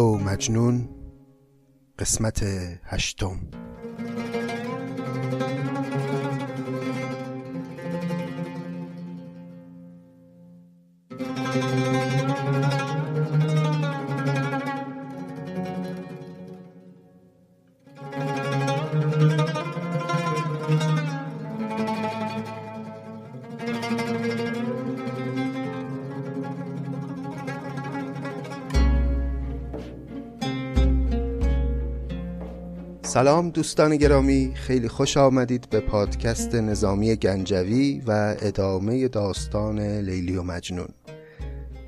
و مجنون قسمت هشتم. سلام دوستان گرامی خیلی خوش آمدید به پادکست نظامی گنجوی و ادامه داستان لیلی و مجنون.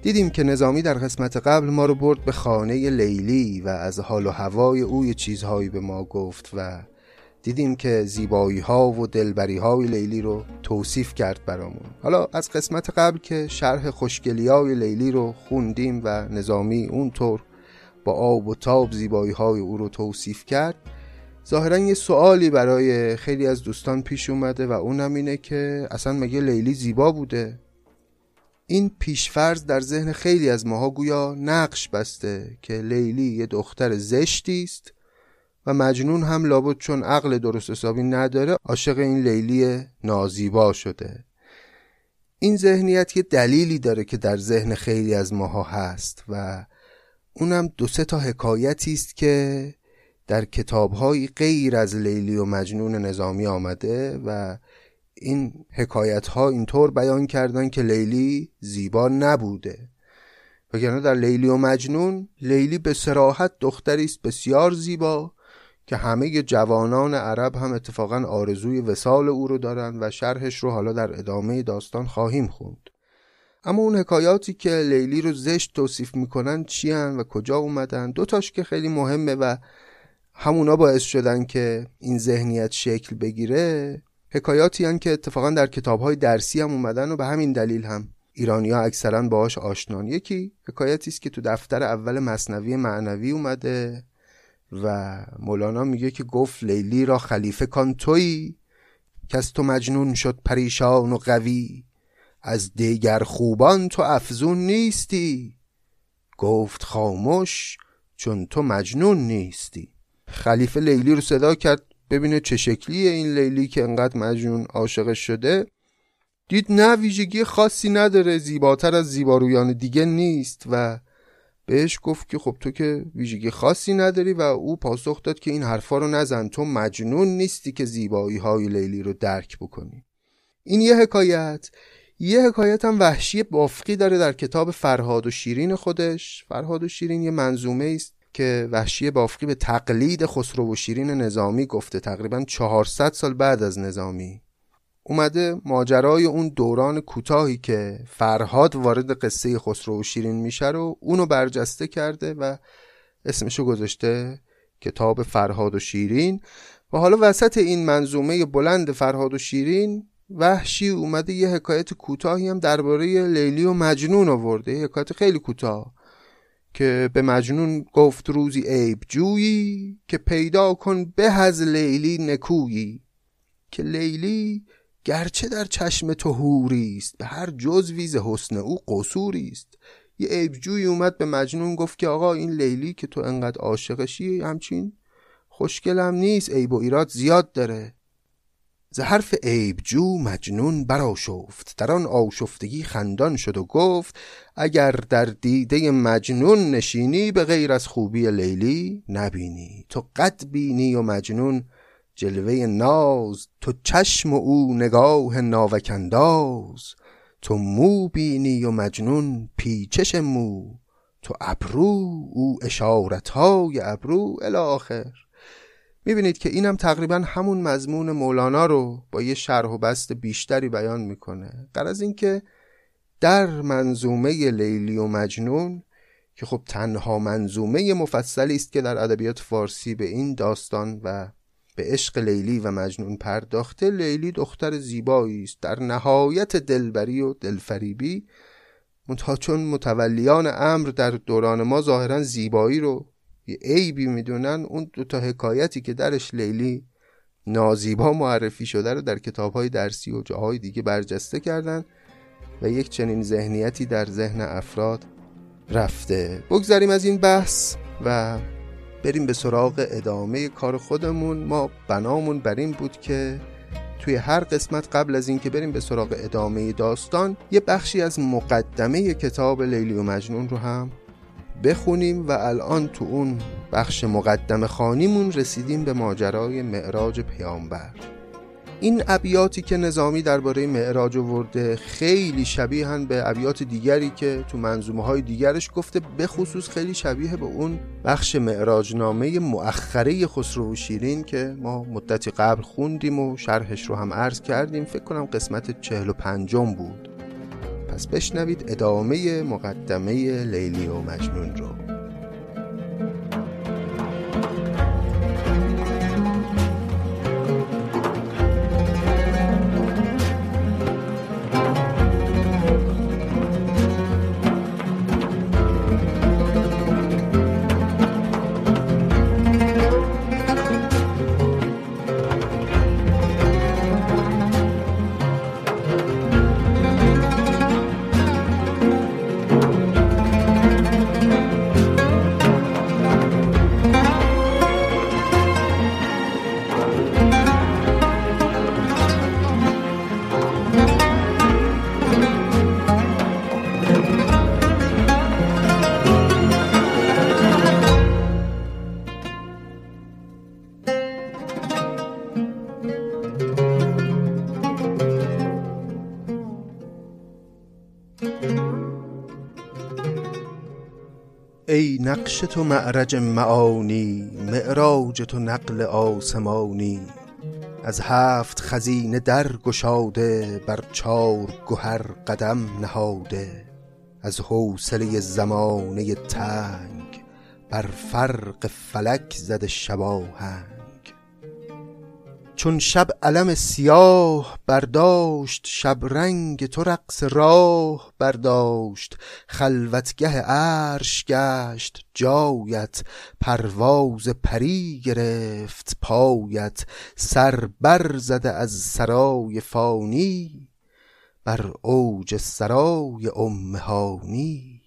دیدیم که نظامی در قسمت قبل ما رو برد به خانه لیلی و از حال و هوای اوی چیزهایی به ما گفت و دیدیم که زیبایی ها و دلبری های لیلی رو توصیف کرد برامون. حالا از قسمت قبل که شرح خوشگلی های لیلی رو خوندیم و نظامی اونطور با آب و تاب زیبایی های او رو توصیف کرد ظاهرا یه سوالی برای خیلی از دوستان پیش اومده و اونم اینه که اصلا مگه لیلی زیبا بوده؟ این پیشفرض در ذهن خیلی از ماها گویا نقش بسته که لیلی یه دختر زشتی است و مجنون هم لابد چون عقل درست حسابی نداره عاشق این لیلی نازیبا شده. این ذهنیت یه دلیلی داره که در ذهن خیلی از ماها هست و اونم دو سه تا حکایتی است که در کتابهایی غیر از لیلی و مجنون نظامی آمده و این حکایت ها اینطور بیان کردن که لیلی زیبا نبوده. وگرنه در لیلی و مجنون لیلی به سراحت دختری است بسیار زیبا که همه جوانان عرب هم اتفاقا آرزوی وسال او رو دارن و شرحش رو حالا در ادامه داستان خواهیم خوند. اما اون حکایاتی که لیلی رو زشت توصیف می‌کنن چی و کجا اومدن؟ دوتاش که خیلی مهمه و همونا باعث شدن که این ذهنیت شکل بگیره. حکایاتی هن که اتفاقا در کتاب های درسی هم اومدن و به همین دلیل هم ایرانیا اکثرا باهاش آشنان. یکی حکایتی است که تو دفتر اول مصنوی معنوی اومده و مولانا میگه که گفت لیلی را خلیفه کن توی که از تو مجنون شد پریشان و قوی. از دیگر خوبان تو افزون نیستی. گفت خاموش چون تو مجنون نیستی. خلیفه لیلی رو صدا کرد ببینه چه شکلیه این لیلی که انقدر مجنون عاشقش شده. دید نه ویژگی خاصی نداره زیباتر از زیبارویان دیگه نیست و بهش گفت که خب تو که ویژگی خاصی نداری و او پاسخ داد که این حرفا رو نزن تو مجنون نیستی که زیبایی های لیلی رو درک بکنی. این یه حکایت. یه حکایت هم وحشی بافقی داره در کتاب فرهاد و شیرین خودش. فرهاد و شیرین یه منظومه است که وحشی بافقی به تقلید خسرو و شیرین نظامی گفته تقریبا 400 سال بعد از نظامی. اومده ماجرای اون دوران کوتاهی که فرهاد وارد قصه خسرو و شیرین میشه رو اونو برجسته کرده و اسمشو گذاشته کتاب فرهاد و شیرین. و حالا وسط این منظومه بلند فرهاد و شیرین وحشی اومده یه حکایت کوتاهی هم درباره لیلی و مجنون آورده یه حکایت خیلی کوتاه. که به مجنون گفت روزی عیب جویی که پیدا کن به از لیلی نکویی که لیلی گرچه در چشم تو هوری است به هر جزوی ز حسن او قصوری است. یه عیب جویی اومد به مجنون گفت که آقا این لیلی که تو انقدر عاشقشی همچین خوشگلم نیست عیب و ایراد زیاد داره. ز حرف جو مجنون براشفت در آن آشفتگی خندان شد و گفت اگر در دیده مجنون نشینی به غیر از خوبی لیلی نبینی. تو قد بینی و مجنون جلوه ناز تو چشم او نگاه ناوکنداز تو مو بینی و مجنون پیچش مو تو ابرو او اشارتهای ابرو. الاخر می‌بینید که اینم تقریبا همون مضمون مولانا رو با یه شرح و بست بیشتری بیان می‌کنه. از اینکه در منظومه لیلی و مجنون که خب تنها منظومه مفصلی است که در ادبیات فارسی به این داستان و به عشق لیلی و مجنون پرداخته لیلی دختر زیبایی است. در نهایت دلبری و دلفریبی منتها چون متولیان امر در دوران ما ظاهرا زیبایی رو یه عیبی می‌دونن. اون دو تا حکایتی که درش لیلی نازیبا معرفی شده رو در کتاب های درسی و جاهای دیگه برجسته کردن و یک چنین ذهنیتی در ذهن افراد رفته. بگذاریم از این بحث و بریم به سراغ ادامه کار خودمون. ما بنامون بر این بود که توی هر قسمت قبل از اینکه بریم به سراغ ادامه داستان یه بخشی از مقدمه کتاب لیلی و مجنون رو هم بخونیم و الان تو اون بخش مقدم خانیمون رسیدیم به ماجرای معراج پیامبر. این ابیاتی که نظامی درباره معراج ورده خیلی شبیهن به ابیات دیگری که تو منظومه های دیگرش گفته به خصوص خیلی شبیه به اون بخش معراج نامه مؤخره خسرو و شیرین که ما مدتی قبل خوندیم و شرحش رو هم عرض کردیم. فکر کنم قسمت چهل و پنجم بود. پس بشنوید ادامه مقدمه لیلی و مجنون رو. نقش تو معرج معانی معراج تو نقل آسمانی. از هفت خزینه در گشاده بر چار گهر قدم نهاده. از حوصله زمانه تنگ بر فرق فلک زده شباهنگ. چون شب علم سیاه برداشت شب رنگ تو رقص راه برداشت. خلوتگه عرش گشت جایت پرواز پری گرفت. پایت سر بر از سرای فانی بر اوج سرای امهانی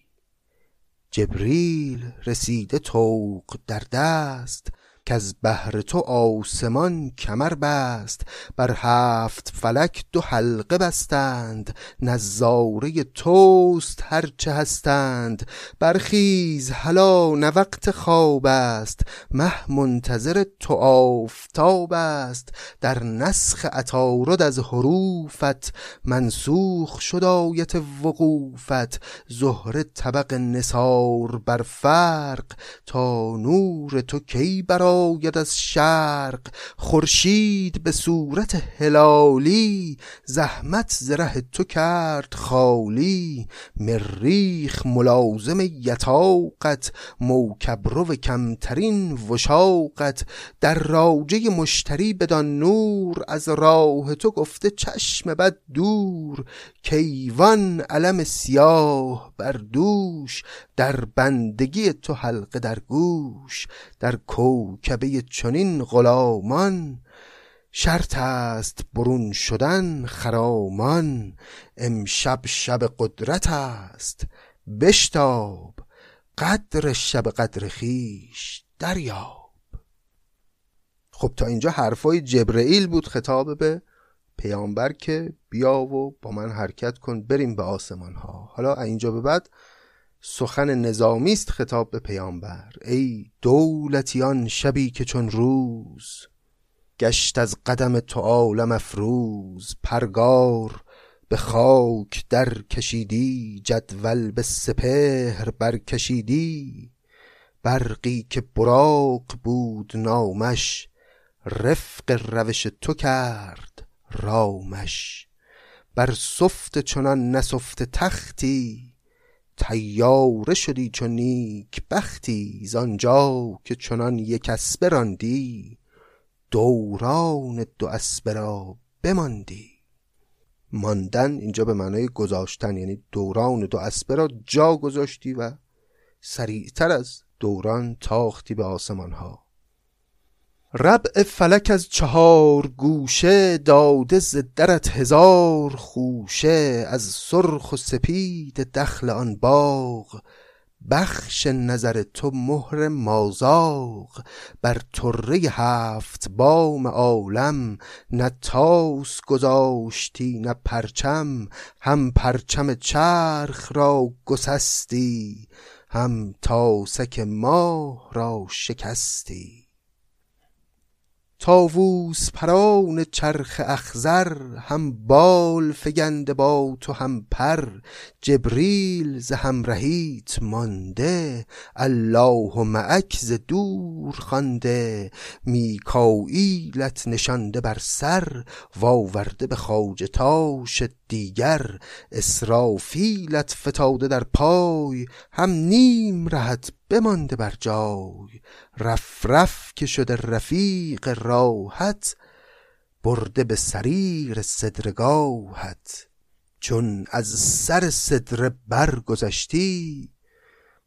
جبریل رسیده توق در دست که از بهر تو آسمان کمر بست بر هفت فلک دو حلقه بستند نظاره توست هرچه هستند. برخیز هلا نه وقت خواب است مه منتظر تو آفتاب است. در نسخ عطارد از حروفت منسوخ شد آیت وقوفت. زهره طبق نسار بر فرق تا نور تو کی برا آید از شرق خورشید به صورت هلالی زحمت زره تو کرد خالی. مریخ ملازم یتاقت موکبرو کمترین وشاقت. در راجه مشتری بدان نور از راه تو گفته چشم بد دور. کیوان علم سیاه بر دوش در بندگی تو حلقه در گوش. در کوکبه چنین غلامان شرط است برون شدن خرامان. امشب شب قدرت است بشتاب قدر شب قدر خیش دریاب. خب تا اینجا حرفای جبرئیل بود خطاب به پیامبر که بیا و با من حرکت کن بریم به آسمان ها حالا اینجا به بعد سخن نظامی است خطاب به پیامبر. ای دولتیان شبی که چون روز گشت از قدم تو عالم افروز پرگار به خاک در کشیدی جدول به سپهر برکشیدی برقی که براق بود نامش رفق روش تو کرد رامش. بر سفت چنان نسفت تختی تیاره شدی چون نیک بختی زانجا که چنان یک اسبه راندی. دوران دو اسبه را بماندی. ماندن اینجا به معنای گذاشتن یعنی دوران دو اسبه را جا گذاشتی و سریعتر از دوران تاختی به آسمان ها ربع فلک از چهار گوشه داده زدرت هزار خوشه از سرخ و سپید دخل آن باغ. بخش نظر تو مهر مازاق بر طره هفت بام عالم. نه تاس گذاشتی نه پرچم هم پرچم چرخ را گسستی هم تاسک ماه را شکستی. تاووس پران چرخ اخزر هم بال فگنده با تو هم پر. جبریل ز همرهیت مانده الله معک ز دور خوانده میکائیلت نشانده بر سر واورده به خواجه تاش دیگر. اسرافیلت فتاده در پای هم نیم رهت بمانده بر جای. رف رف که شده رفیق راحت برده به سریر صدرگاهت. چون از سر صدر برگذشتی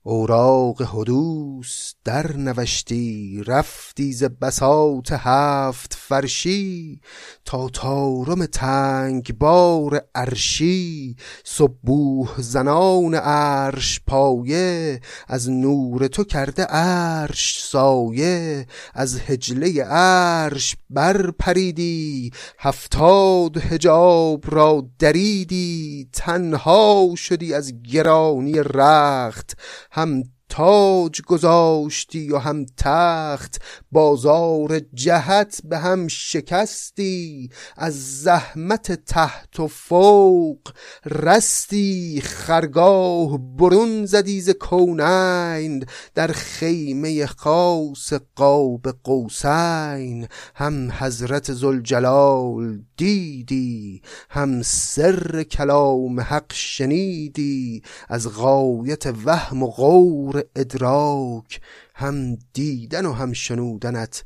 اوراق حدوث در نوشتی رفتی ز بساط هفت فرشی تا تارم تنگ بار عرشی. صبوح زنان عرش پایه از نور تو کرده عرش سایه. از هجله عرش بر پریدی هفتاد هجاب را دریدی. تنها شدی از گرانی رخت هم تاج گذاشتی و هم تخت بازار جهت به هم شکستی از زحمت تحت و فوق رستی خرگاه برون زدی ز کونین در خیمه خاص قاب قوسین هم حضرت زلجلال دیدی؟ هم سر کلام حق شنیدی؟ از غایت وهم و غور ادراک؟ هم دیدن و هم شنودنت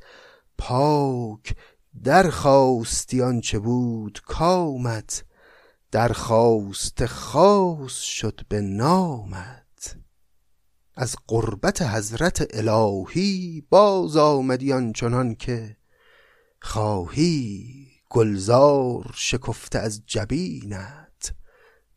پاک درخواستی آنچه بود کامت درخواست خاص شد به نامت. از قربت حضرت الهی باز آمدی آنچنان که خواهی گلزار شکفته از جبینت.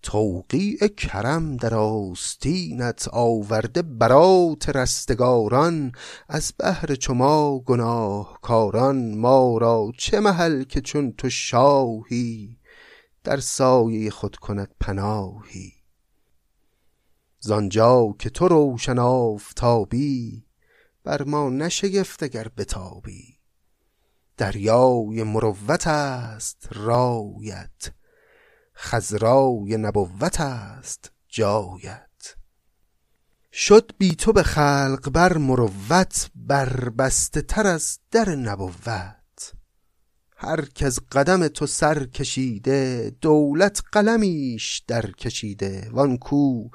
توقیع کرم در آستینت آورده برات رستگاران. از بهر چما گناهکاران ما را چه محل که چون تو شاهی؟ در سایه خود کند پناهی. زانجا که تو روشن آفتابی بر ما نشگفت اگر بتابی. دریای مروت است رایت. خزرای نبوت است جایت. شد بی تو به خلق بر مروت بر بسته تر از در نبوت. هر از قدم تو سر کشیده دولت قلمیش در کشیده. وان کو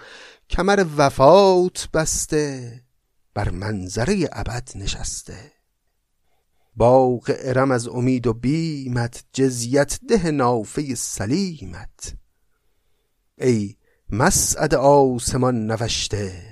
کمر وفات بسته بر منظره ابد نشسته. باغ ارم از امید و بیمت جزیت ده نافه سلیمت. ای مسعد آسمان نوشته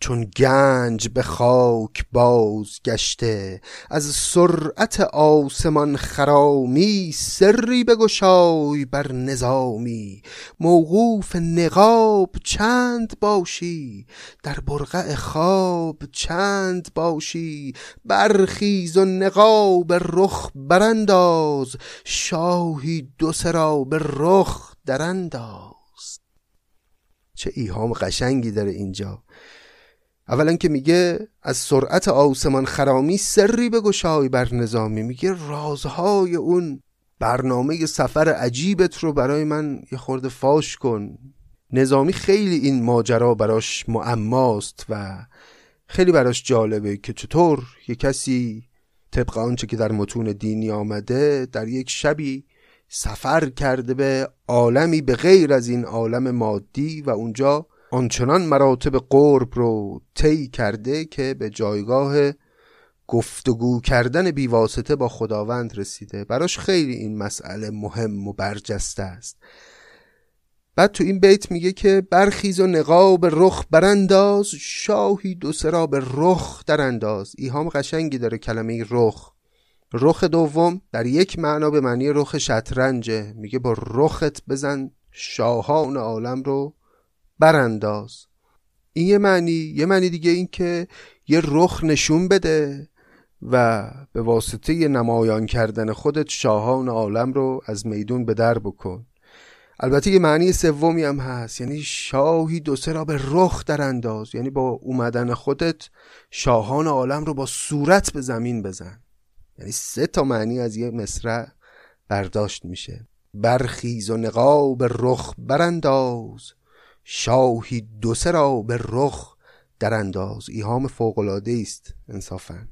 چون گنج به خاک بازگشته از سرعت آسمان خرامی سری بگشای بر نظامی. موقوف نقاب چند باشی در برقع خواب چند باشی. برخیز و نقاب رخ برانداز شاهی دو سرا به رخ درانداز چه ایهام قشنگی داره اینجا. اولا که میگه از سرعت آسمان خرامی سری بگشای بر نظامی. میگه رازهای اون برنامه سفر عجیبت رو برای من یه خورده فاش کن. نظامی خیلی این ماجرا براش معماست و خیلی براش جالبه که چطور یه کسی طبق آنچه که در متون دینی آمده در یک شبی سفر کرده به عالمی به غیر از این عالم مادی و اونجا آنچنان مراتب قرب رو طی کرده که به جایگاه گفتگو کردن بیواسطه با خداوند رسیده. براش خیلی این مسئله مهم و برجسته است. بعد تو این بیت میگه که برخیز و نقاب رخ برانداز شاهی دو سرا به رخ در انداز ایهام قشنگی داره کلمه رخ. رخ دوم در یک معنا به معنی رخ شطرنجه. میگه با رخت بزن شاهان عالم رو برانداز. این یه معنی یه معنی دیگه این که یه رخ نشون بده و به واسطه نمایان کردن خودت شاهان عالم رو از میدون به در بکن. البته یه معنی سومی هم هست یعنی شاهی دو سه را به رخ در انداز. یعنی با اومدن خودت شاهان عالم رو با صورت به زمین بزن. یعنی سه تا معنی از یه مصرع برداشت میشه. برخیز و نقاب رخ برانداز. شاهی دو سه را به رخ در انداز ایهام فوقلاده است انصافا.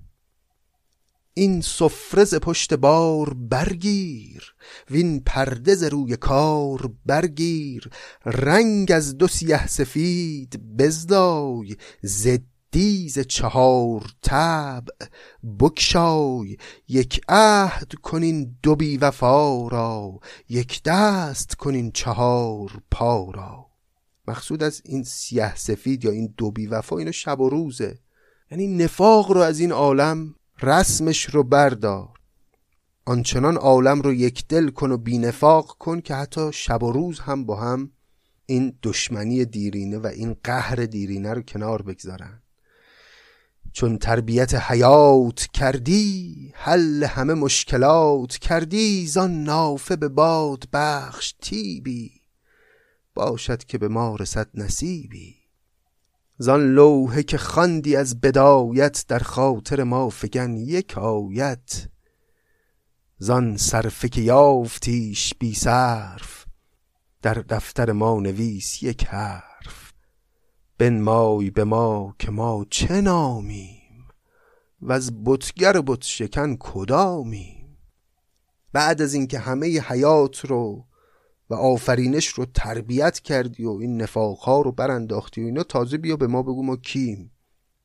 این سفره پشت بار برگیر وین پرده ز روی کار برگیر رنگ از دو سیه سفید بزدای زدیز چهار تب بکشای. یک عهد کنین دو بی وفا را یک دست کنین چهار پا را. مقصود از این سیه سفید یا این دو بی وفا اینو شب و روزه. یعنی نفاق رو از این عالم رسمش رو بردار. آنچنان عالم رو یک دل کن و بینفاق کن که حتی شب و روز هم با هم این دشمنی دیرینه و این قهر دیرینه رو کنار بگذارن. چون تربیت حیات کردی حل همه مشکلات کردی زان نافه به باد بخش تیبی. باشد که به ما رسد نصیبی. زان لوحه که خواندی از بدایت در خاطر ما فگن یک آیت. زان صرفه که یافتیش بی صرف در دفتر ما نویس یک حرف. بنمای به ما که ما چه نامیم؟ و از بتگر بت شکن کدامیم؟ بعد از اینکه همه حیات رو و آفرینش رو تربیت کردی و این نفاقها رو برانداختی و اینا تازه بیا به ما بگو ما کیم.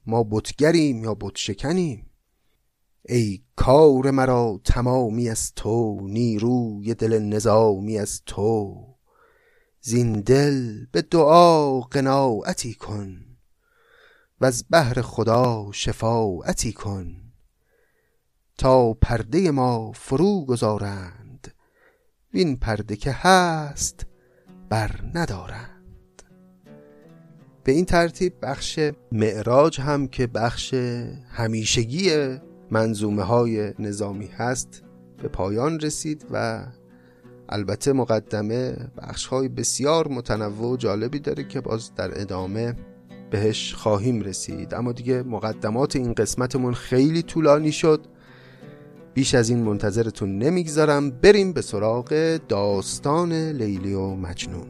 ما بتگریم یا بتشکنیم؟ ای کار مرا تمامی از تو نیروی دل نظامی از تو. زین دل به دعا قناعتی کن و از بهر خدا شفاعتی کن. تا پرده ما فرو گذارند وین پرده که هست بر ندارند به این ترتیب بخش معراج هم که بخش همیشگی منظومه های نظامی هست به پایان رسید و البته مقدمه بخش های بسیار متنوع و جالبی داره که باز در ادامه بهش خواهیم رسید. اما دیگه مقدمات این قسمتمون خیلی طولانی شد. بیش از این منتظرتون نمی‌گذارم. بریم به سراغ داستان لیلی و مجنون.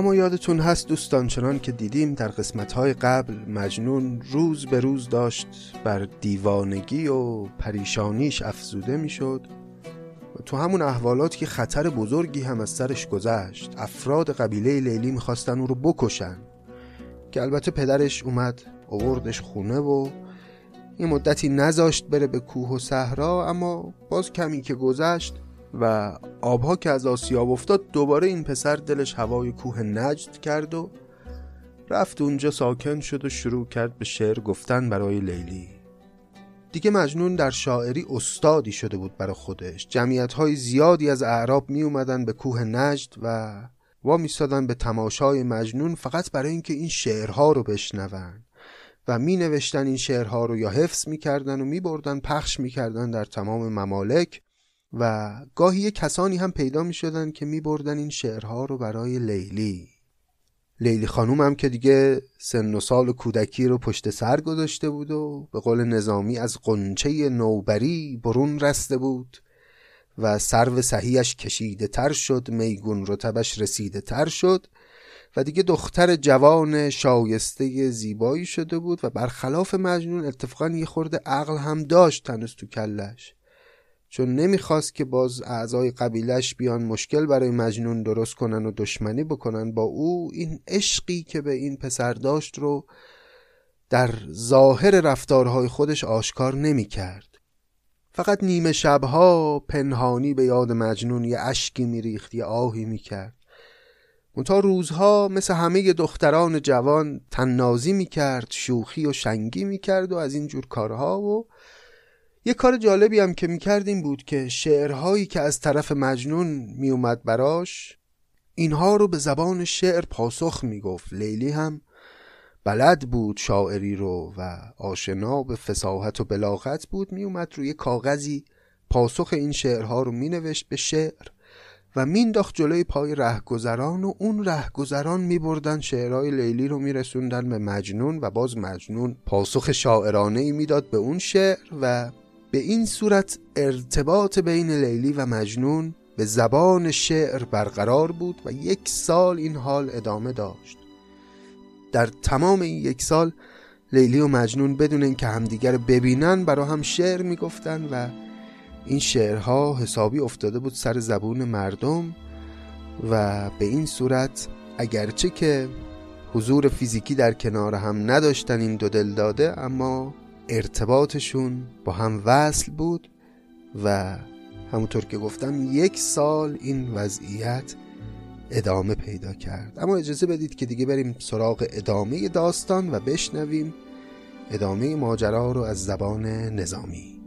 اما یادتون هست دوستان چنان که دیدیم در قسمتهای قبل مجنون روز به روز داشت بر دیوانگی و پریشانیش افزوده می‌شد. و تو همون احوالات که خطر بزرگی هم از سرش گذشت افراد قبیله لیلی می‌خواستن او رو بکشن که البته پدرش اومد اووردش خونه و این مدتی نذاشت بره به کوه و صحرا اما باز کمی که گذشت و آبها که از آسیاب افتاد دوباره این پسر دلش هوای کوه نجد کرد و رفت اونجا ساکن شد و شروع کرد به شعر گفتن برای لیلی. دیگه مجنون در شاعری استادی شده بود برای خودش. جمعیت های زیادی از اعراب می اومدن به کوه نجد و وا میستادن به تماشای مجنون فقط برای اینکه این شعرها رو بشنون. و می نوشتن این شعرها رو یا حفظ می‌کردن و می بردن پخش می‌کردن در تمام ممالک. و گاهی کسانی هم پیدا می شدن که می بردن این شعرها رو برای لیلی. لیلی خانوم هم که دیگه سن و سال کودکی رو پشت سر گذاشته بود و به قول نظامی از قنچه نوبری برون رسته بود و سرو صحیحش کشیده تر شد میگون رتبش رسیده تر شد و دیگه دختر جوان شایسته زیبایی شده بود و برخلاف مجنون اتفاقا یه خورده عقل هم داشت تنس تو کلش. چون نمی‌خواست که باز اعضای قبیلش بیان مشکل برای مجنون درست کنن و دشمنی بکنن با او این عشقی که به این پسر داشت رو در ظاهر رفتارهای خودش آشکار نمی‌کرد. فقط نیمه شبها پنهانی به یاد مجنون یه اشکی میریخت یه آهی می‌کرد تا روزها مثل همه دختران جوان تننازی می‌کرد شوخی و شنگی می‌کرد و از این جور کارها و یه کار جالبی هم که می‌کرد بود که شعرهایی که از طرف مجنون میومد براش اینها رو به زبان شعر پاسخ می‌گفت. لیلی هم بلد بود شاعری رو و آشنا به فساحت و بلاغت بود. میومد روی کاغذی پاسخ این شعرها رو مینوشت به شعر و مینداخت جلوی پای رهگذران و اون رهگذران میبردن شعرهای لیلی رو میرسوندن به مجنون و باز مجنون پاسخ شاعرانه ای می‌داد به اون شعر و به این صورت ارتباط بین لیلی و مجنون به زبان شعر برقرار بود و یک سال این حال ادامه داشت. در تمام این یک سال لیلی و مجنون بدون اینکه همدیگر ببینن برا هم شعر می‌گفتن و این شعرها حسابی افتاده بود سر زبون مردم و به این صورت اگرچه که حضور فیزیکی در کنار هم نداشتن این دو دل داده اما ارتباطشون با هم وصل بود و همونطور که گفتم یک سال این وضعیت ادامه پیدا کرد. اما اجازه بدید که دیگه بریم سراغ ادامه داستان و بشنویم ادامه ماجرا رو از زبان نظامی.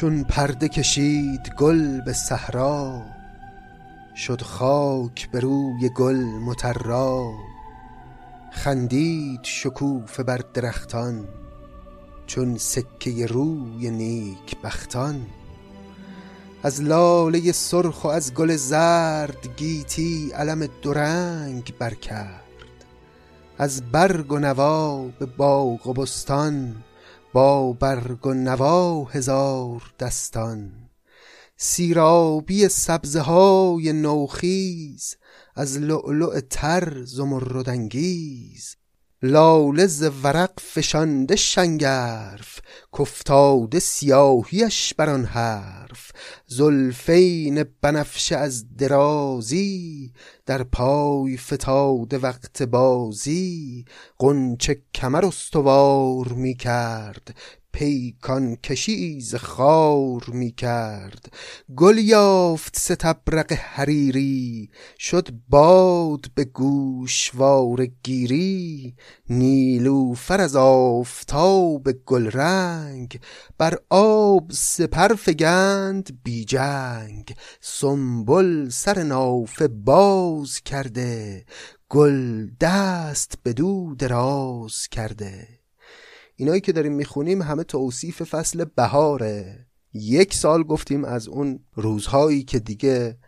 چون پرده کشید گل به صحرا شد خاک به روی گل مترا خندید شکوفه بر درختان چون سکه روی نیک بختان. از لاله سرخ و از گل زرد گیتی علم درنگ برکرد از برگ و نوا به باغ و بستان. با برگ و نوا هزار دستان. سیرابی سبزه های نوخیز از لؤلؤ تر زمردانگیز لاله ز ورق فشانده شنگرف کفتاده سیاهیش بر آن حرف. زلفین بنفشه از درازی در پای فتاده وقت بازی. غنچه کمر استوار می کرد پیکان کشیز خار می کرد. گل یافت ستبرق حریری. شد باد به گوشوار گیری. نیلوفر از آفتاب گل رنگ. بر آب سپر فگند بی جنگ. سنبل سر نافه باز کرده. گل دست به دو دراز کرده. اینایی که داریم می‌خونیم همه توصیف فصل بهاره. یک سال گفتیم از اون روزهایی که دیگه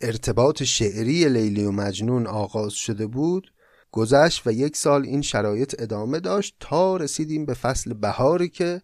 ارتباط شعری لیلی و مجنون آغاز شده بود گذشت و یک سال این شرایط ادامه داشت تا رسیدیم به فصل بهاری که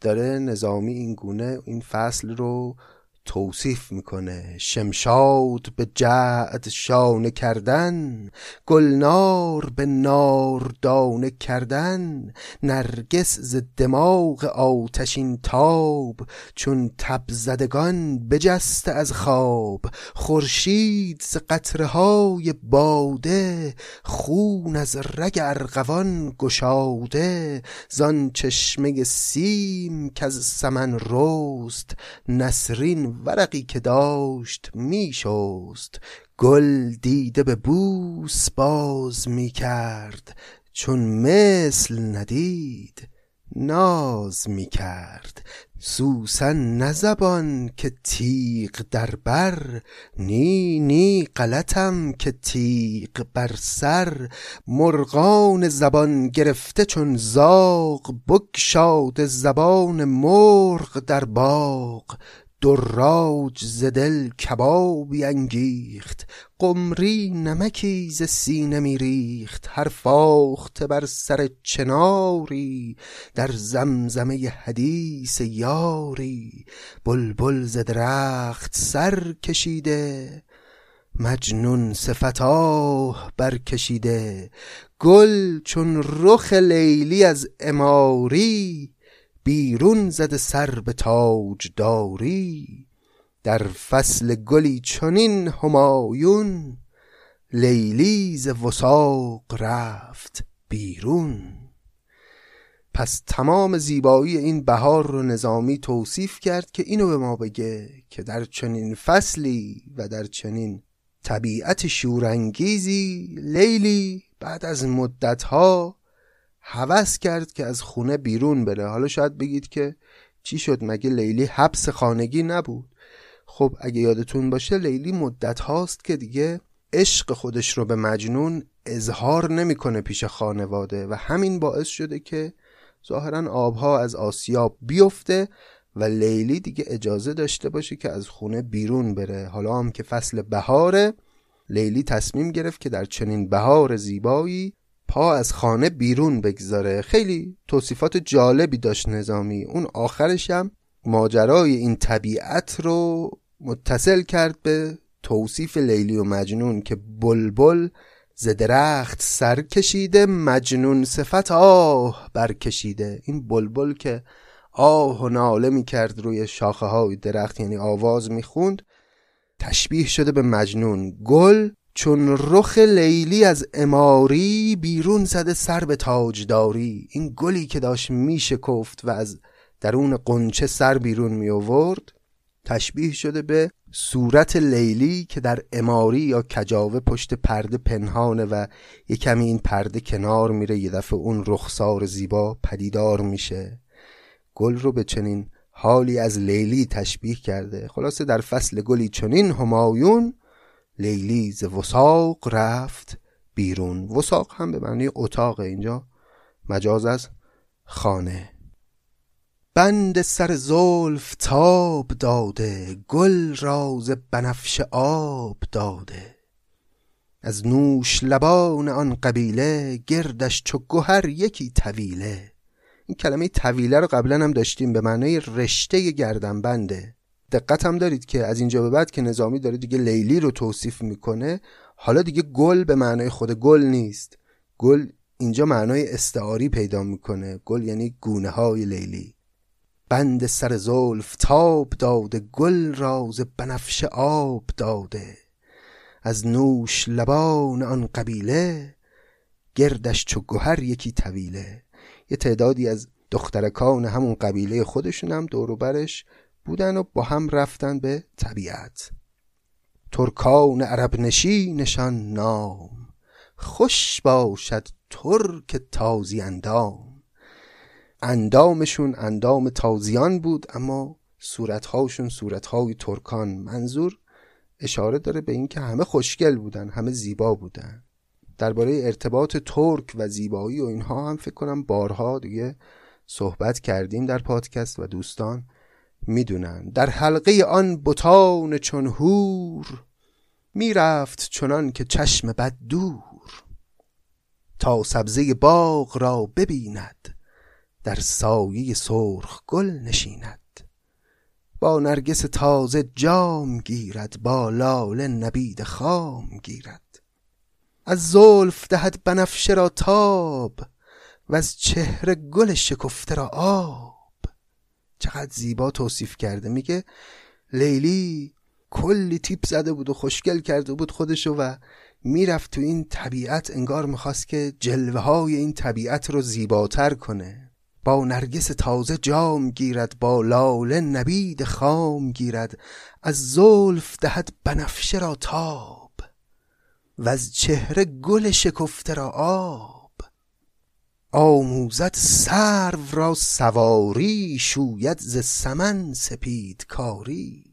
داره نظامی این گونه این فصل رو توصیف می‌کنه. شمشاد به جعد شانه کردن گلنار به نار دانه کردن نرگس ز دماغ آتشین تاب چون تب زدگان بجسته از خواب. خورشید ز قطره های باده خون از رگ ارغوان گشاده. زان چشمه سیم که از سمن رست نسرین ورقی که داشت میشست. گل دیده به بوس باز می‌کرد. چون مثل ندید ناز می‌کرد. سوسن نزبان که تیغ در بر نی نی غلطم که تیغ بر سر. مرغان زبان گرفته چون زاغ بگشاد زبان مرغ در باغ. دراج ز دل کبابی انگیخت قمری نمکی ز سینه می ریخت هر فاخته بر سر چناری در زمزمه حدیث یاری بلبل ز درخت سر کشیده مجنون صفتا برکشیده گل چون رخ لیلی از اماری بیرون زده سر به تاج داری در فصل گلی چنین همایون لیلی ز وساق رفت بیرون. پس تمام زیبایی این بهار رو نظامی توصیف کرد که اینو به ما بگه که در چنین فصلی و در چنین طبیعت شورانگیزی لیلی بعد از مدتها هوس کرد که از خونه بیرون بره. حالا شاید بگید که چی شد؟ مگه لیلی حبس خانگی نبود؟ خب اگه یادتون باشه لیلی مدت هاست که دیگه عشق خودش رو به مجنون اظهار نمی‌کنه پیش خانواده و همین باعث شده که ظاهرا آبها از آسیاب بیفته و لیلی دیگه اجازه داشته باشه که از خونه بیرون بره. حالا هم که فصل بهاره لیلی تصمیم گرفت که در چنین بهار زیبایی پا از خانه بیرون بگذاره. خیلی توصیفات جالبی داشت نظامی. اون آخرش هم ماجرای این طبیعت رو متصل کرد به توصیف لیلی و مجنون که بلبل ز درخت سر کشیده مجنون صفت آه برکشیده. این بلبل که آه و ناله می کرد روی شاخه های درخت یعنی آواز می خوند تشبیه شده به مجنون. گل چون رخ لیلی از اماری بیرون زده سر به تاجداری. این گلی که داشت میشکفت و از درون قنچه سر بیرون می آورد تشبیه شده به صورت لیلی که در اماری یا کجاوه پشت پرده پنهانه و یه کمی این پرده کنار میره یه دفعه اون رخسار زیبا پدیدار میشه. گل رو به چنین حالی از لیلی تشبیه کرده. خلاصه در فصل گلی چنین همایون لیلی ز وساق رفت بیرون. وساق هم به معنی اتاق اینجا مجاز از خانه. بند سر زلف تاب داده گل راز بنفش آب داده. از نوش لبان آن قبیله گردش چو گهر یکی طویله. این کلمه طویله رو قبلا هم داشتیم به معنی رشته گردن بنده دقت هم دارید که از اینجا به بعد که نظامی داره دیگه لیلی رو توصیف می‌کنه حالا دیگه گل به معنای خود گل نیست. گل اینجا معنای استعاری پیدا می‌کنه. گل یعنی گونه های لیلی. بند سر زلف تاب داده گل راز بنفش آب داده. از نوش لبان آن قبیله گردش چو گوهر یکی طویله. یه تعدادی از دخترکان همون قبیله خودشون هم دوروبرش بودن و با هم رفتن به طبیعت. ترکان عرب نشان نام. خوش باشد ترک تازی اندام. اندامشون اندام تازیان بود اما صورتهاشون صورتهای ترکان. منظور اشاره داره به اینکه همه خوشگل بودن همه زیبا بودن. درباره ارتباط ترک و زیبایی و اینها هم فکر کنم بارها دیگه صحبت کردیم در پادکست و دوستان. می‌دونن. در حلقه آن بتان چون هور می‌رفت چنان که چشم بد دور تا سبزه باغ را ببیند در سایه سرخ گل نشیند. با نرگس تازه جام گیرد با لاله نبید خام گیرد. از زلف دهد بنفشه را تاب و از چهره گل شکفته را آب. چقدر زیبا توصیف کرده. میگه لیلی کلی تیپ زده بود و خوشگل کرده بود خودشو و می‌رفت تو این طبیعت انگار می‌خواست که جلوه های این طبیعت رو زیباتر کنه. با نرگس تازه جام گیرد با لاله نبید خام گیرد. از زلف دهد بنفشه را تاب و از چهره گل شکفته را آب. آموزد سرو را سواری شوید ز سمن سپید کاری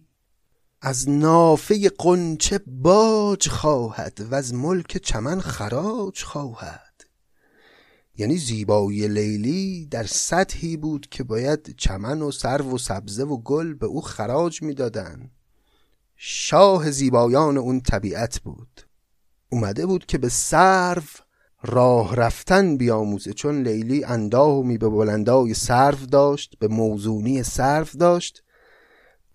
از نافه قنچه باج خواهد و از ملک چمن خراج خواهد. یعنی زیبایی لیلی در سطحی بود که باید چمن و سرو و سبزه و گل به او خراج می‌دادن شاه زیبایان اون طبیعت بود. اومده بود که به سرو راه رفتن بیاموزه چون لیلی اندامی به بلندای سرو داشت به موزونی سرو داشت.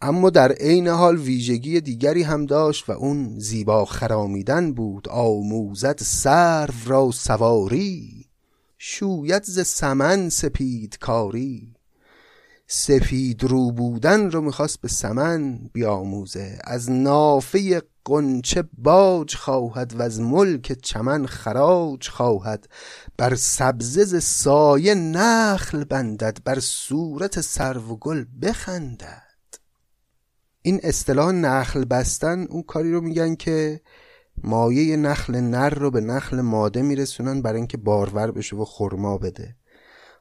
اما در عین حال ویژگی دیگری هم داشت و اون زیبا خرامیدن بود. آموزد سرو را سواری شوید ز سمن سپید کاری سفید رو بودن رو می‌خواست به سمن بیاموزه. از نافه قنچه باج خواهد و از ملک چمن خراج خواهد. بر سبزه سایه نخل بندد بر صورت سرو و گل بخندد. این اصطلاح نخل بستن اون کاری رو میگن که مایه نخل نر رو به نخل ماده میرسونن برای اینکه بارور بشه و خرما بده.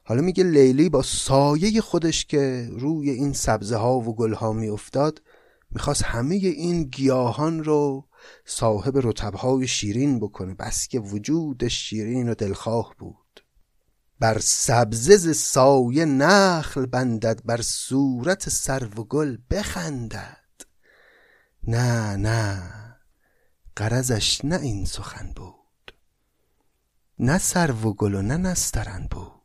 حالا میگه لیلی با سایه خودش که روی این سبزه ها و گل ها میافتاد می‌خواست همه این گیاهان رو صاحب رتبهای شیرین بکنه. بس که وجود شیرین و دلخواه بود. بر سبزه سایه نخل بندد بر صورت سرو و گل بخندد. نه نه قرزش نه این سخن بود. نه سرو و گل و نه نسترن بود.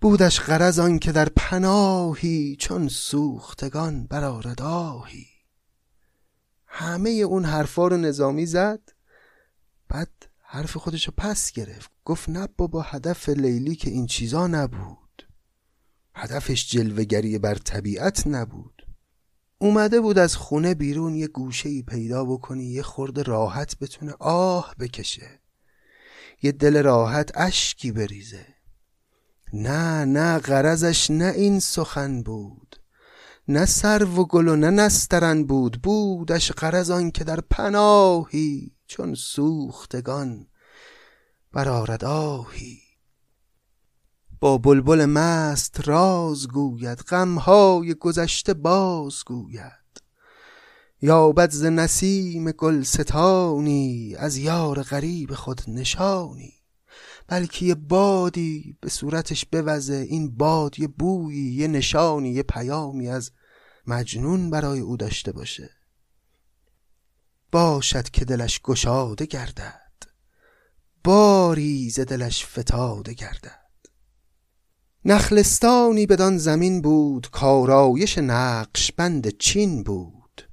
بودش قرض آن که در پناهی چون سوختگان برآرد آهی. همه اون حرفا رو نظامی زد بعد حرف خودشو پس گرفت. گفت نه بابا هدف لیلی که این چیزا نبود. هدفش جلوگری بر طبیعت نبود. اومده بود از خونه بیرون یه گوشه ای پیدا بکنی یه خورده راحت بتونه آه بکشه. یه دل راحت اشکی بریزه. نه نه غرضش نه این سخن بود نه سر و گل و نه نسترن بود بودش غرض آن که در پناهی چون سوختگان برارد آهی. با بلبل مست راز گوید غمهای گذشته باز گوید. یابد ز نسیم گلستانی از یار غریب خود نشانی. بلکه یه بادی به صورتش بوزه. این باد یه بویی یه نشانی یه پیامی از مجنون برای او داشته باشه. باشد که دلش گشاده گردد. باری ز دلش فتاده گردد. نخلستانی بدان زمین بود کارایش نقش بند چین بود.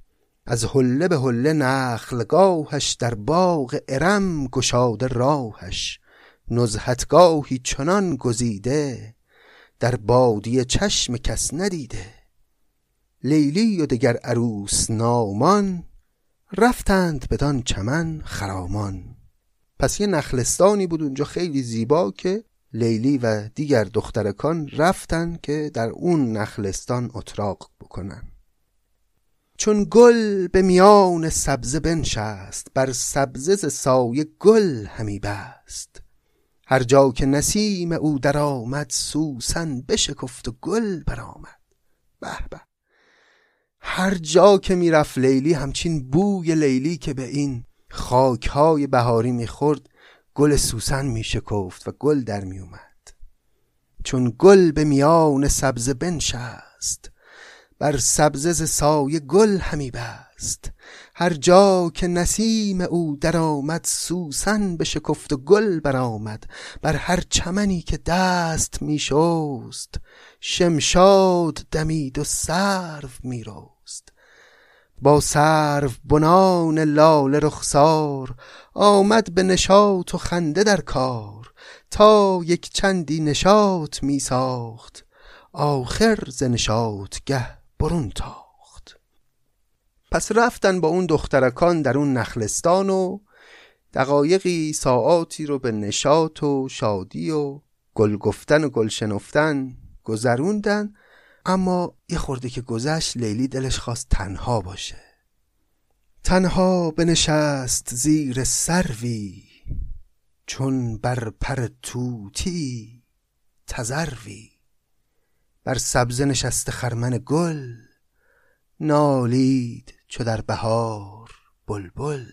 از حله به حله نخلگاهش در باغ ارم گشاده راهش. نزهتگاهی چنان گزیده در بادی چشم کس ندیده. لیلی و دگر عروس نامان رفتند بدان چمن خرامان. پس یه نخلستانی بود اونجا خیلی زیبا که لیلی و دیگر دخترکان رفتن که در اون نخلستان اتراق بکنن. چون گل به میان سبزه بنشست بر سبزه سایه گل همی بست. هر جا که نسیم او در آمد سوسن بشکفت و گل برآمد. به به. هر جا که می‌رفت لیلی همچین بوی لیلی که به این خاکهای بهاری می‌خورد گل سوسن میشکفت و گل در میومد چون گل به میان سبزه بنشست بر سبزه ز سایه گل همی بست. هر جا که نسیم او درآمد سوسن بشکفت و گل برآمد. بر هر چمنی که دست می شست شمشاد دمید و سرو می رست با سرو بنان لاله رخسار آمد به نشاط و خنده در کار. تا یک چندی نشاط می ساخت آخر ز نشاطگه برون تاخت پس رفتن با اون دخترکان در اون نخلستان و دقایقی ساعاتی رو به نشاط و شادی و گل گفتن و گل شنفتن گذروندن اما یه خورده که گذشت لیلی دلش خواست تنها باشه. تنها بنشست زیر سروی چون بر پر توتی تزروی بر سبزه نشسته خرمن گل نالید چو در بهار بلبل.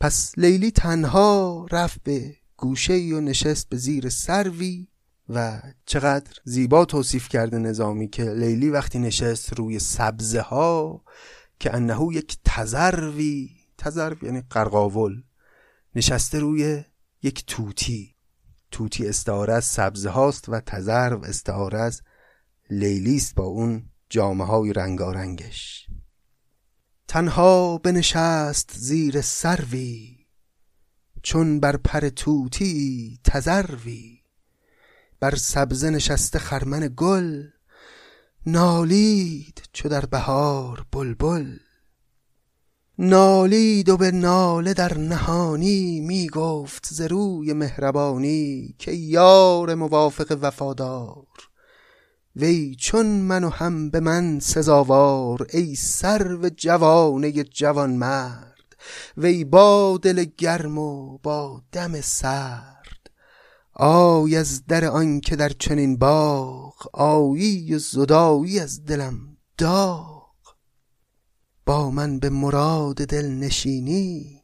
پس لیلی تنها رفت به گوشه و نشست به زیر سروی و چقدر زیبا توصیف کرده نظامی که لیلی وقتی نشست روی سبزه ها که انهو یک تزروی تزرو یعنی قرقاول نشسته روی یک توتی. توتی استعاره از سبزه هاست و تزرو استعاره از لیلیست با اون جامعه های رنگارنگش. تنها بنشست زیر سروی چون بر پر توتی تزروی بر سبزه نشسته خرمن گل نالید چو در بهار بلبل. نالید و به ناله در نهانی می گفت ز روی مهربانی که یار موافق وفادار. وی چون من و هم به من سزاوار ای سرو جوانه جوان مرد وی با دل گرم و با دم سرد. آی از در آن که در چنین باغ آیی و زدایی از دلم داغ. با من به مراد دل نشینی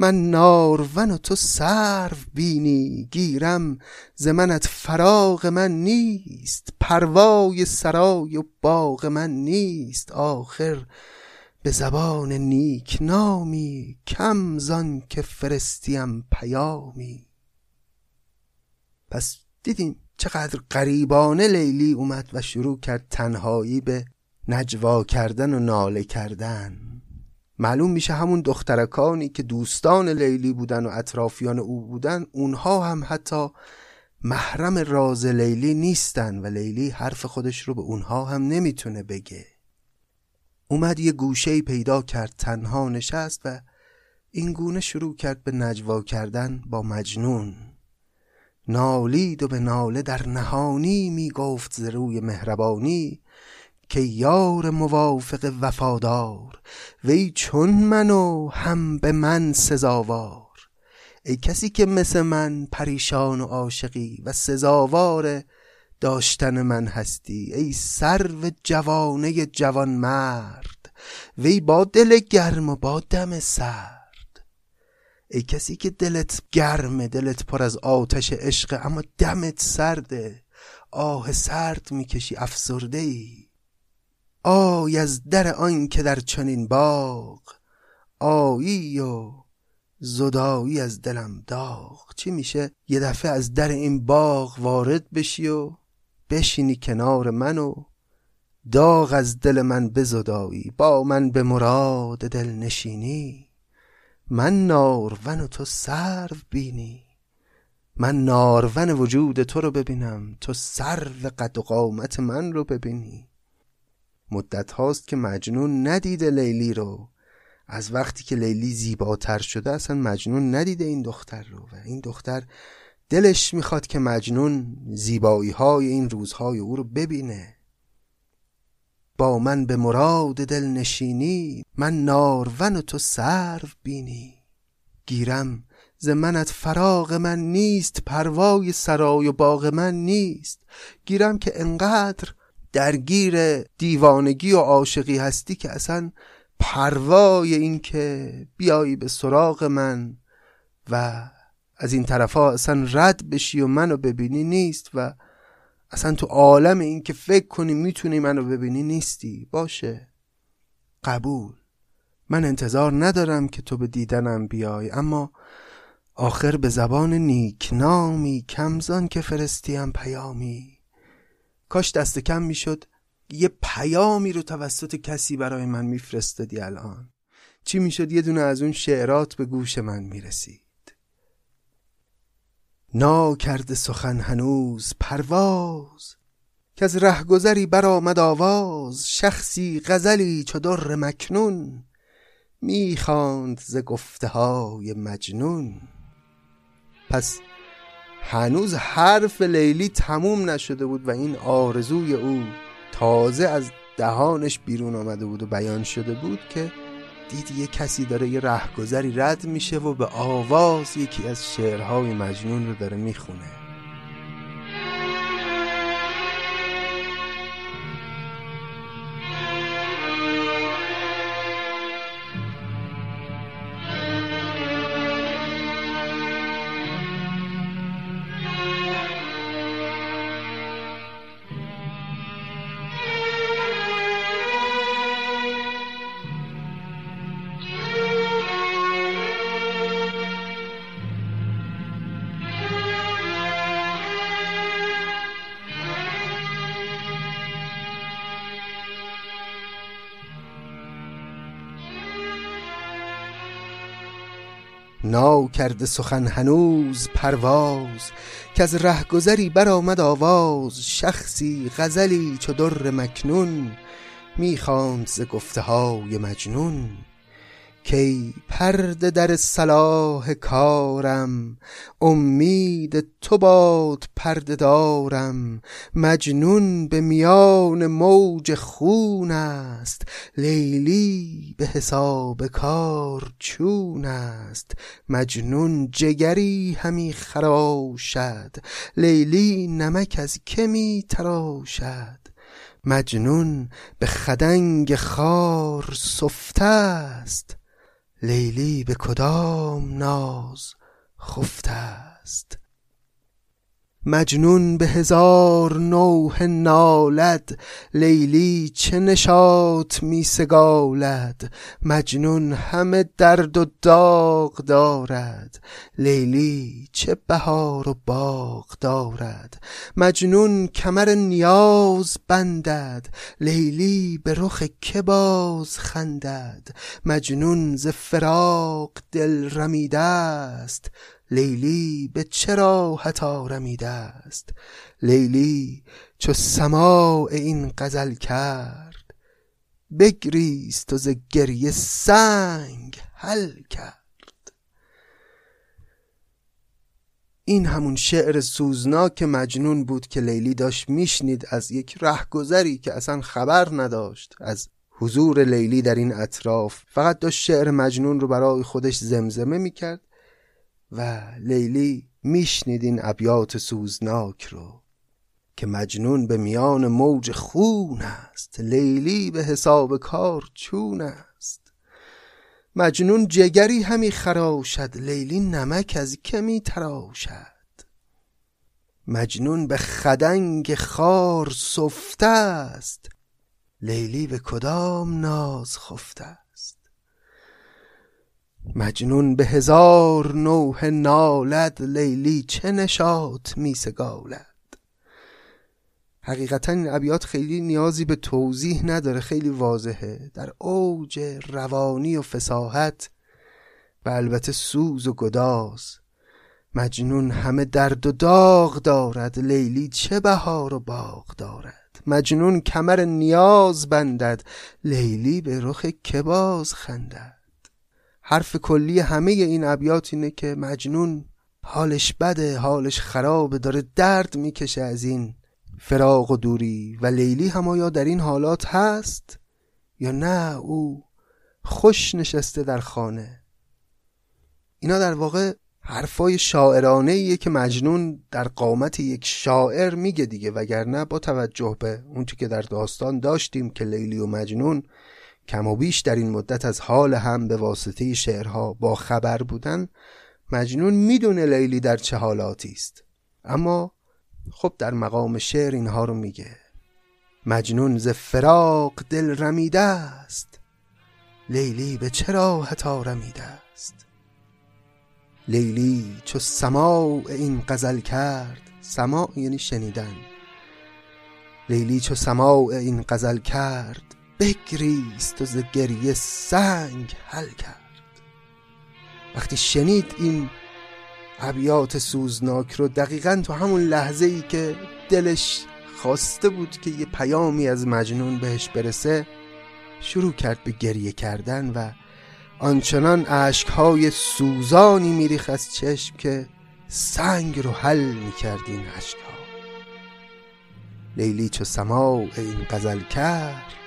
من نارون و تو سرو بینی گیرم ز منت فراغ من نیست پروای سرای و باغ من نیست. آخر به زبان نیک نامی کم زان که فرستیم پیامی. پس دیدیم چقدر قریبانه لیلی اومد و شروع کرد تنهایی به نجوا کردن و ناله کردن. معلوم میشه همون دخترکانی که دوستان لیلی بودن و اطرافیان او بودن اونها هم حتی محرم راز لیلی نیستن و لیلی حرف خودش رو به اونها هم نمی‌تونه بگه. اومد یه گوشه پیدا کرد تنها نشست و این گونه شروع کرد به نجوا کردن با مجنون. نالید و به ناله در نهانی می‌گفت ز روی مهربانی که یار موافق وفادار وی چون منو هم به من سزاوار. ای کسی که مثل من پریشان و عاشقی و سزاوار داشتن من هستی ای سرو جوانه جوان مرد وی با دل گرم و با دم سرد. ای کسی که دلت گرمه دلت پر از آتش عشق اما دمت سرده آه سرد می‌کشی افسرده ای آی از در آن که در چنین باغ آیی و زدایی از دلم داغ. چی میشه؟ یه دفعه از در این باغ وارد بشی و بشینی کنار من و داغ از دل من بزدایی با من به مراد دل نشینی من نارون و تو سرو بینی من نارون وجود تو رو ببینم. تو سرو قد و قامت من رو ببینی. مدت هاست که مجنون ندیده لیلی رو. از وقتی که لیلی زیباتر شده اصلا مجنون ندیده این دختر رو و این دختر دلش می‌خواد که مجنون زیبایی های این روزهای او رو ببینه. با من به مراد دل نشینی من نارون و تو سرو بینی. گیرم ز منت فراغ من نیست پروای سرای و باغ من نیست. گیرم که انقدر درگیر دیوانگی و عاشقی هستی که اصلا پروای این که بیایی به سراغ من و از این طرف ها اصلا رد بشی و منو ببینی نیست و اصلا تو عالم این که فکر کنی می‌تونی منو ببینی نیستی. باشه. قبول. من انتظار ندارم که تو به دیدنم بیای اما آخر به زبان نیکنامی کمزان که فرستیم پیامی. کاش دست کم می‌شد. یه پیامی رو توسط کسی برای من میفرستادی الان. چی می‌شد؟ یه دونه از اون شعرات به گوش من می‌رسید. نا کرده سخن هنوز پرواز. که از رهگذری برآمد آواز. شخصی غزلی چو در مکنون. می‌خواند ز گفته های مجنون. پس هنوز حرف لیلی تموم نشده بود و این آرزوی او تازه از دهانش بیرون آمده بود و بیان شده بود که دید یه کسی داره یه رهگذری رد میشه و به آواز یکی از شعرهای مجنون رو داره می‌خونه. کرده سخن هنوز پرواز که از رهگذری برآمد آواز شخصی غزلی چو در مکنون می‌خواند ز گفته های مجنون. کی پرده در صلاح کارم امید تو باد پرده دارم. مجنون به میان موج خون است لیلی به حساب کار چون است. مجنون جگری همی خراشد لیلی نمک از که می تراشد. مجنون به خدنگ خار سفته است لیلی به کدام ناز خفته است؟ مجنون به هزار نوح نالد لیلی چه نشاط می سگالد؟ مجنون همه درد و داغ دارد لیلی چه بهار و باغ دارد؟ مجنون کمر نیاز بندد لیلی به رخ که باز خندد؟ مجنون ز فراق دل رمیده است لیلی به چرا حتا رمیده است لیلی چو سماع این غزل کرد بگریست و ز گریه سنگ حل کرد. این همون شعر سوزناک مجنون بود که لیلی داشت میشنید از یک رهگذری که اصلا خبر نداشت از حضور لیلی در این اطراف. فقط داشت شعر مجنون رو برای خودش زمزمه می‌کرد. و لیلی میشنید این ابیات سوزناک رو که مجنون به میان موج خون است. لیلی به حساب کار چون است. مجنون جگری همی خراشد لیلی نمک از کمی تراشد. مجنون به خدنگ خار سفته است لیلی به کدام ناز خفته مجنون به هزار نوح نالد لیلی چه نشاط می سگالد. حقیقتا این ابیات خیلی نیازی به توضیح نداره خیلی واضحه. در اوج روانی و فساحت و البته سوز و گداز. مجنون همه درد و داغ دارد لیلی چه بهار و باغ دارد. مجنون کمر نیاز بندد لیلی به رخ که باز خندد. حرف کلی همه این ابیات اینه که مجنون حالش بده حالش خرابه داره درد می‌کشه از این فراق و دوری. و لیلی هم آیا در این حالات هست یا نه؟ او خوش نشسته در خانه. اینا در واقع حرفای شاعرانه ایه که مجنون در قامت یک شاعر میگه دیگه وگرنه با توجه به اون که در داستان داشتیم که لیلی و مجنون کم و بیش در این مدت از حال هم به واسطه شعرها با خبر بودن مجنون می‌دونه لیلی در چه حالاتی است. اما خب در مقام شعر اینها رو میگه. مجنون ز فراق دل رمیده است. لیلی به چرا حتا رمیده است. لیلی چو سماع این غزل کرد سماع یعنی شنیدن. لیلی چو سماع این غزل کرد بگریست و ز گریه سنگ حل کرد. وقتی شنید این ابیات سوزناک رو دقیقا تو همون لحظه ای که دلش خواسته بود که یه پیامی از مجنون بهش برسه شروع کرد به گریه کردن و آنچنان عشقهای سوزانی میریخ از چشم که سنگ رو حل می‌کرد این عشقها لیلی چو سماع این غزل کرد.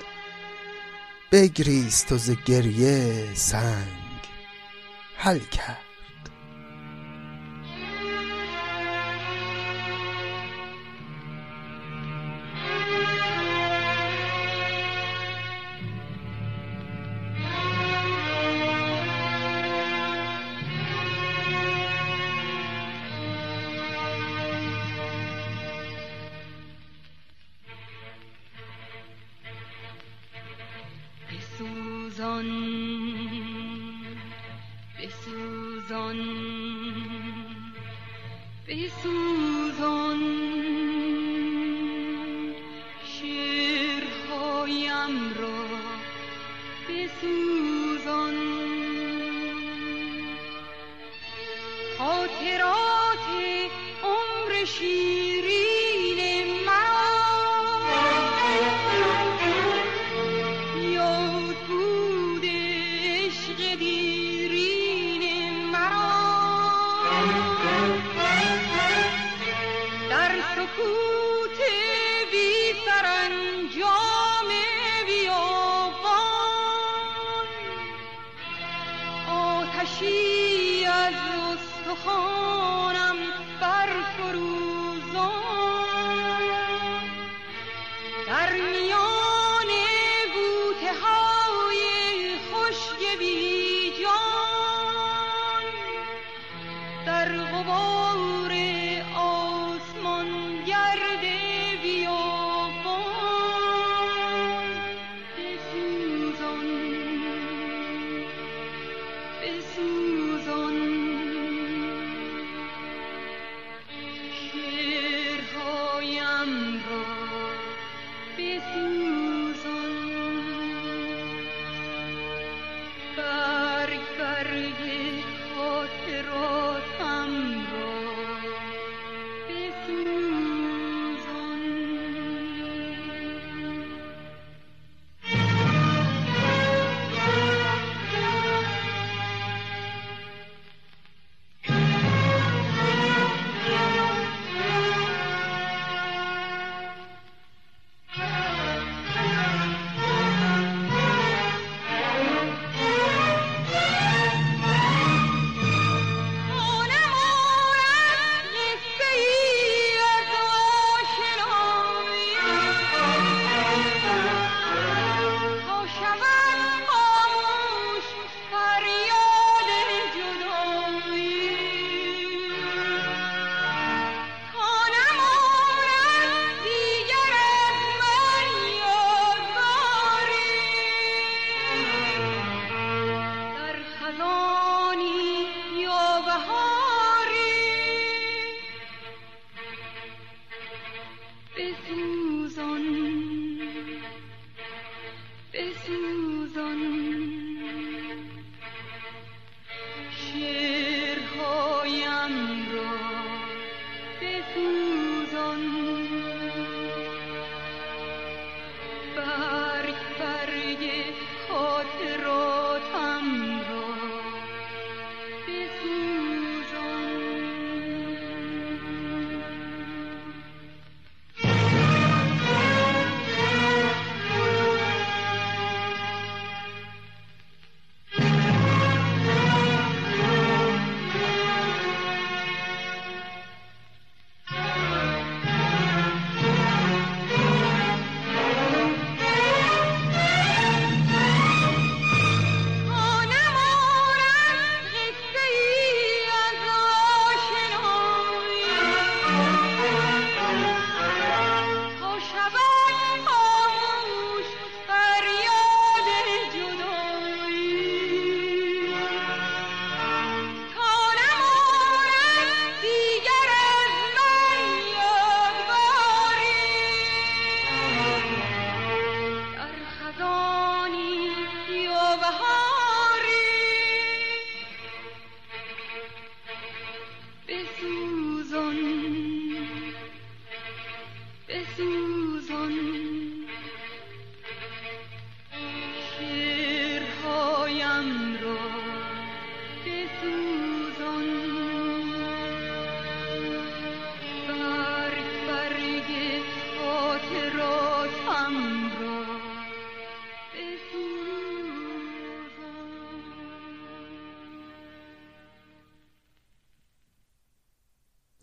بگریست و ز گریه سنگ. حل کرد. Oh.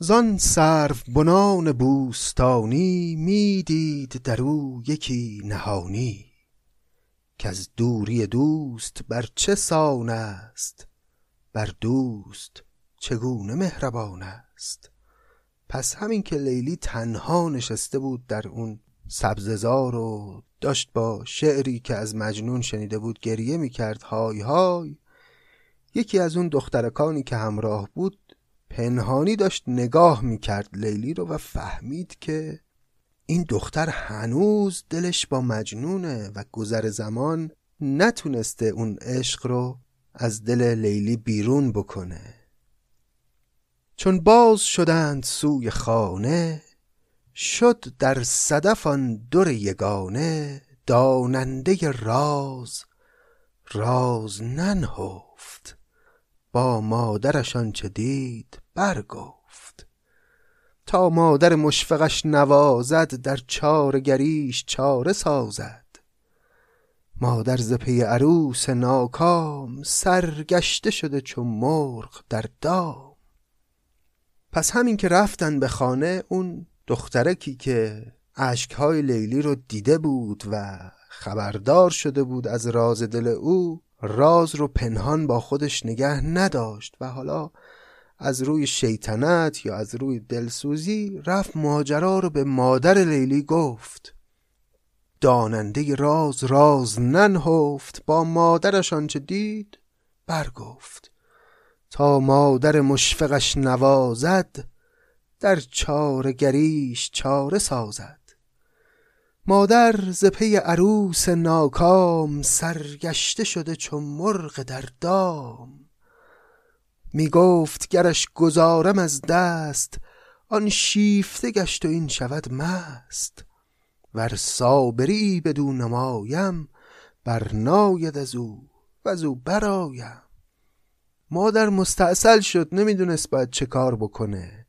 زان سرو بنان بوستانی می‌دید در او یکی نهانی از دوری دوست بر چه سان است؟ بر دوست چگونه مهربان است؟ پس همین که لیلی تنها نشسته بود در اون سبززار و داشت با شعری که از مجنون شنیده بود گریه می‌کرد های های یکی از اون دخترکانی که همراه بود پنهانی داشت نگاه می‌کرد لیلی رو و فهمید که این دختر هنوز دلش با مجنونه و گذر زمان نتونسته اون عشق رو از دل لیلی بیرون بکنه. چون باز شدند سوی خانه شد در صدف آن در یگانه داننده راز راز ننهفت. با مادرش آنچه دید برگفت. تا مادر مشفقش نوازد در چار گریش چاره سازد. مادر ز پی عروس ناکام سرگشته شده چون مرغ در دام. پس همین که رفتن به خانه اون دخترکی که اشکهای لیلی رو دیده بود و خبردار شده بود از راز دل او راز رو پنهان با خودش نگه نداشت و حالا از روی شیطنت یا از روی دلسوزی رفت ماجرا رو به مادر لیلی گفت. داننده راز راز ننهفت. با مادرش آنچه دید برگفت. تا مادر مشفقش نوازد در چاره گریش چاره سازد. مادر ز پی عروس ناکام سرگشته شده چون مرغ در دام. می گفت گرش گذارم از دست آن شیفته گشت و این شود مست. ور صابری بدو نمایم برناید از او و از او برایم. مادر مستاصل شد نمی‌دونست باید چه کار بکنه.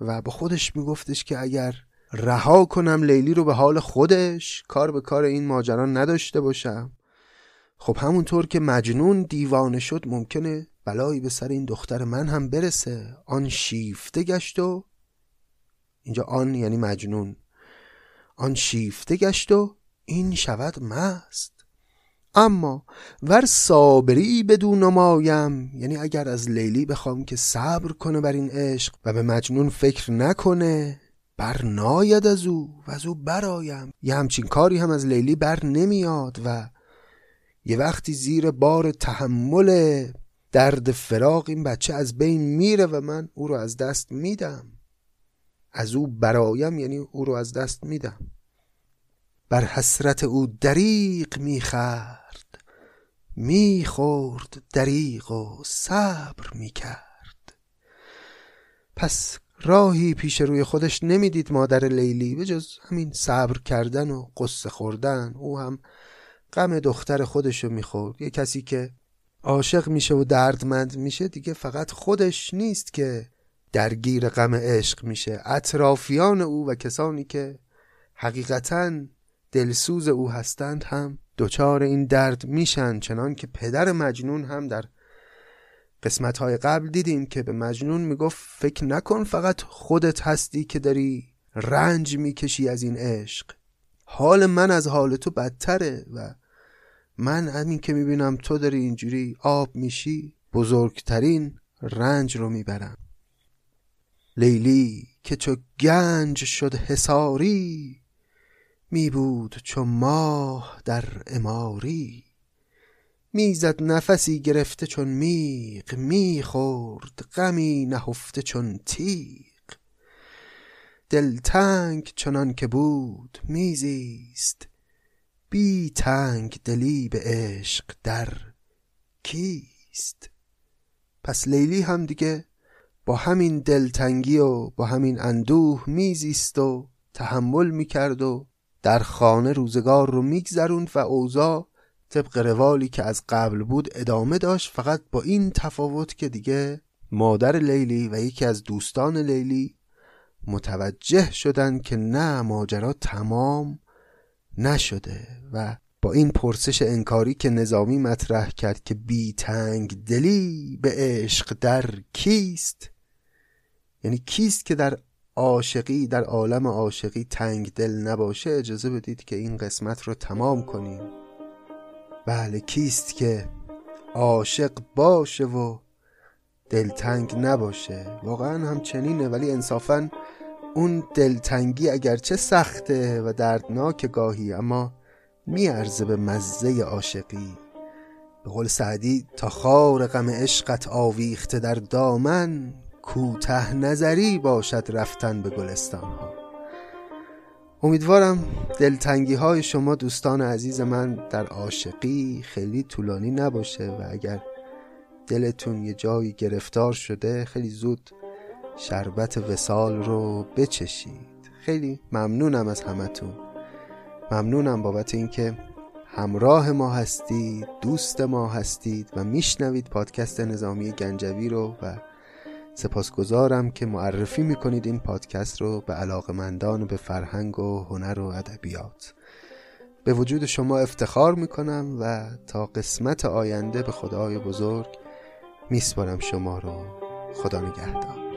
و به خودش میگفتش که اگر رها کنم لیلی رو به حال خودش کار به کار این ماجرا نداشته باشم. خب همونطور که مجنون دیوانه شد ممکنه بلایی به سر این دختر من هم برسه. آن شیفته گشت و اینجا آن یعنی مجنون. آن شیفته گشت و این شود مست. اما ور صابری بدون نمایم یعنی اگر از لیلی بخوام که صبر کنه بر این عشق و به مجنون فکر نکنه بر ناید از او و از او برایم. یه همچین کاری هم از لیلی بر نمیاد و یه وقتی زیر بار تحمل درد فراق این بچه از بین میره و من او رو از دست میدم. از او برایم یعنی او رو از دست میدم. بر حسرت او دریق می‌خرد می‌خورد دریق و صبر می‌کرد. پس راهی پیش روی خودش نمی‌دید مادر لیلی به جز همین صبر کردن و قصه خوردن. او هم غم دختر خودشو می‌خورد. یه کسی که عاشق میشه و دردمند میشه دیگه فقط خودش نیست که درگیر غم عشق میشه. اطرافیان او و کسانی که حقیقتا دلسوز او هستند هم دچار این درد میشن چنان که پدر مجنون هم در قسمت های قبل دیدیم که به مجنون می‌گفت فکر نکن فقط خودت هستی که داری رنج می‌کشی از این عشق. حال من از حال تو بدتره و من همین که می‌بینم تو داری اینجوری آب میشی بزرگترین رنج رو می‌برم. لیلی که چو گنج شد حساری می بود چو ماه در اماری می‌زد نفسی گرفته چون میغ می‌خورد غمی نهفته چون تیغ. دلتنگ چنان که بود میزیست بی تنگ دلی به عشق در کیست؟ پس لیلی هم دیگه با همین دلتنگی و با همین اندوه میزیست و تحمل می‌کرد و در خانه روزگار رو میگذروند و اوضاع طبق روالی که از قبل بود ادامه داشت. فقط با این تفاوت که دیگه مادر لیلی و یکی از دوستان لیلی متوجه شدن که نه ماجرا تمام نشده و با این پرسش انکاری که نظامی مطرح کرد که بی تنگ دلی به عشق در کیست؟ یعنی کیست که در عاشقی در عالم عاشقی تنگ دل نباشه؟ اجازه بدید که این قسمت رو تمام کنیم. بله کیست که عاشق باشه و دلتنگ نباشه؟ واقعا هم چنینه ولی انصافا اون دلتنگی اگرچه سخته و دردناک گاهی اما میارزه به مزه عاشقی. به قول سعدی تا خار غم عشقت آویخته در دامن کوته نظری باشد رفتن به گلستان ها امیدوارم دلتنگی های شما دوستان عزیز من در عاشقی خیلی طولانی نباشه و اگر دلتون یه جایی گرفتار شده خیلی زود شربت وسال رو بچشید. خیلی ممنونم از همتون. ممنونم بابت اینکه همراه ما هستید دوست ما هستید و میشنوید پادکست نظامی گنجوی رو و سپاسگزارم که معرفی می‌کنید این پادکست رو به علاقمندان به فرهنگ و هنر و ادبیات. به وجود شما افتخار می‌کنم و تا قسمت آینده به خدای بزرگ میسپارم شما رو. خدا نگهدار.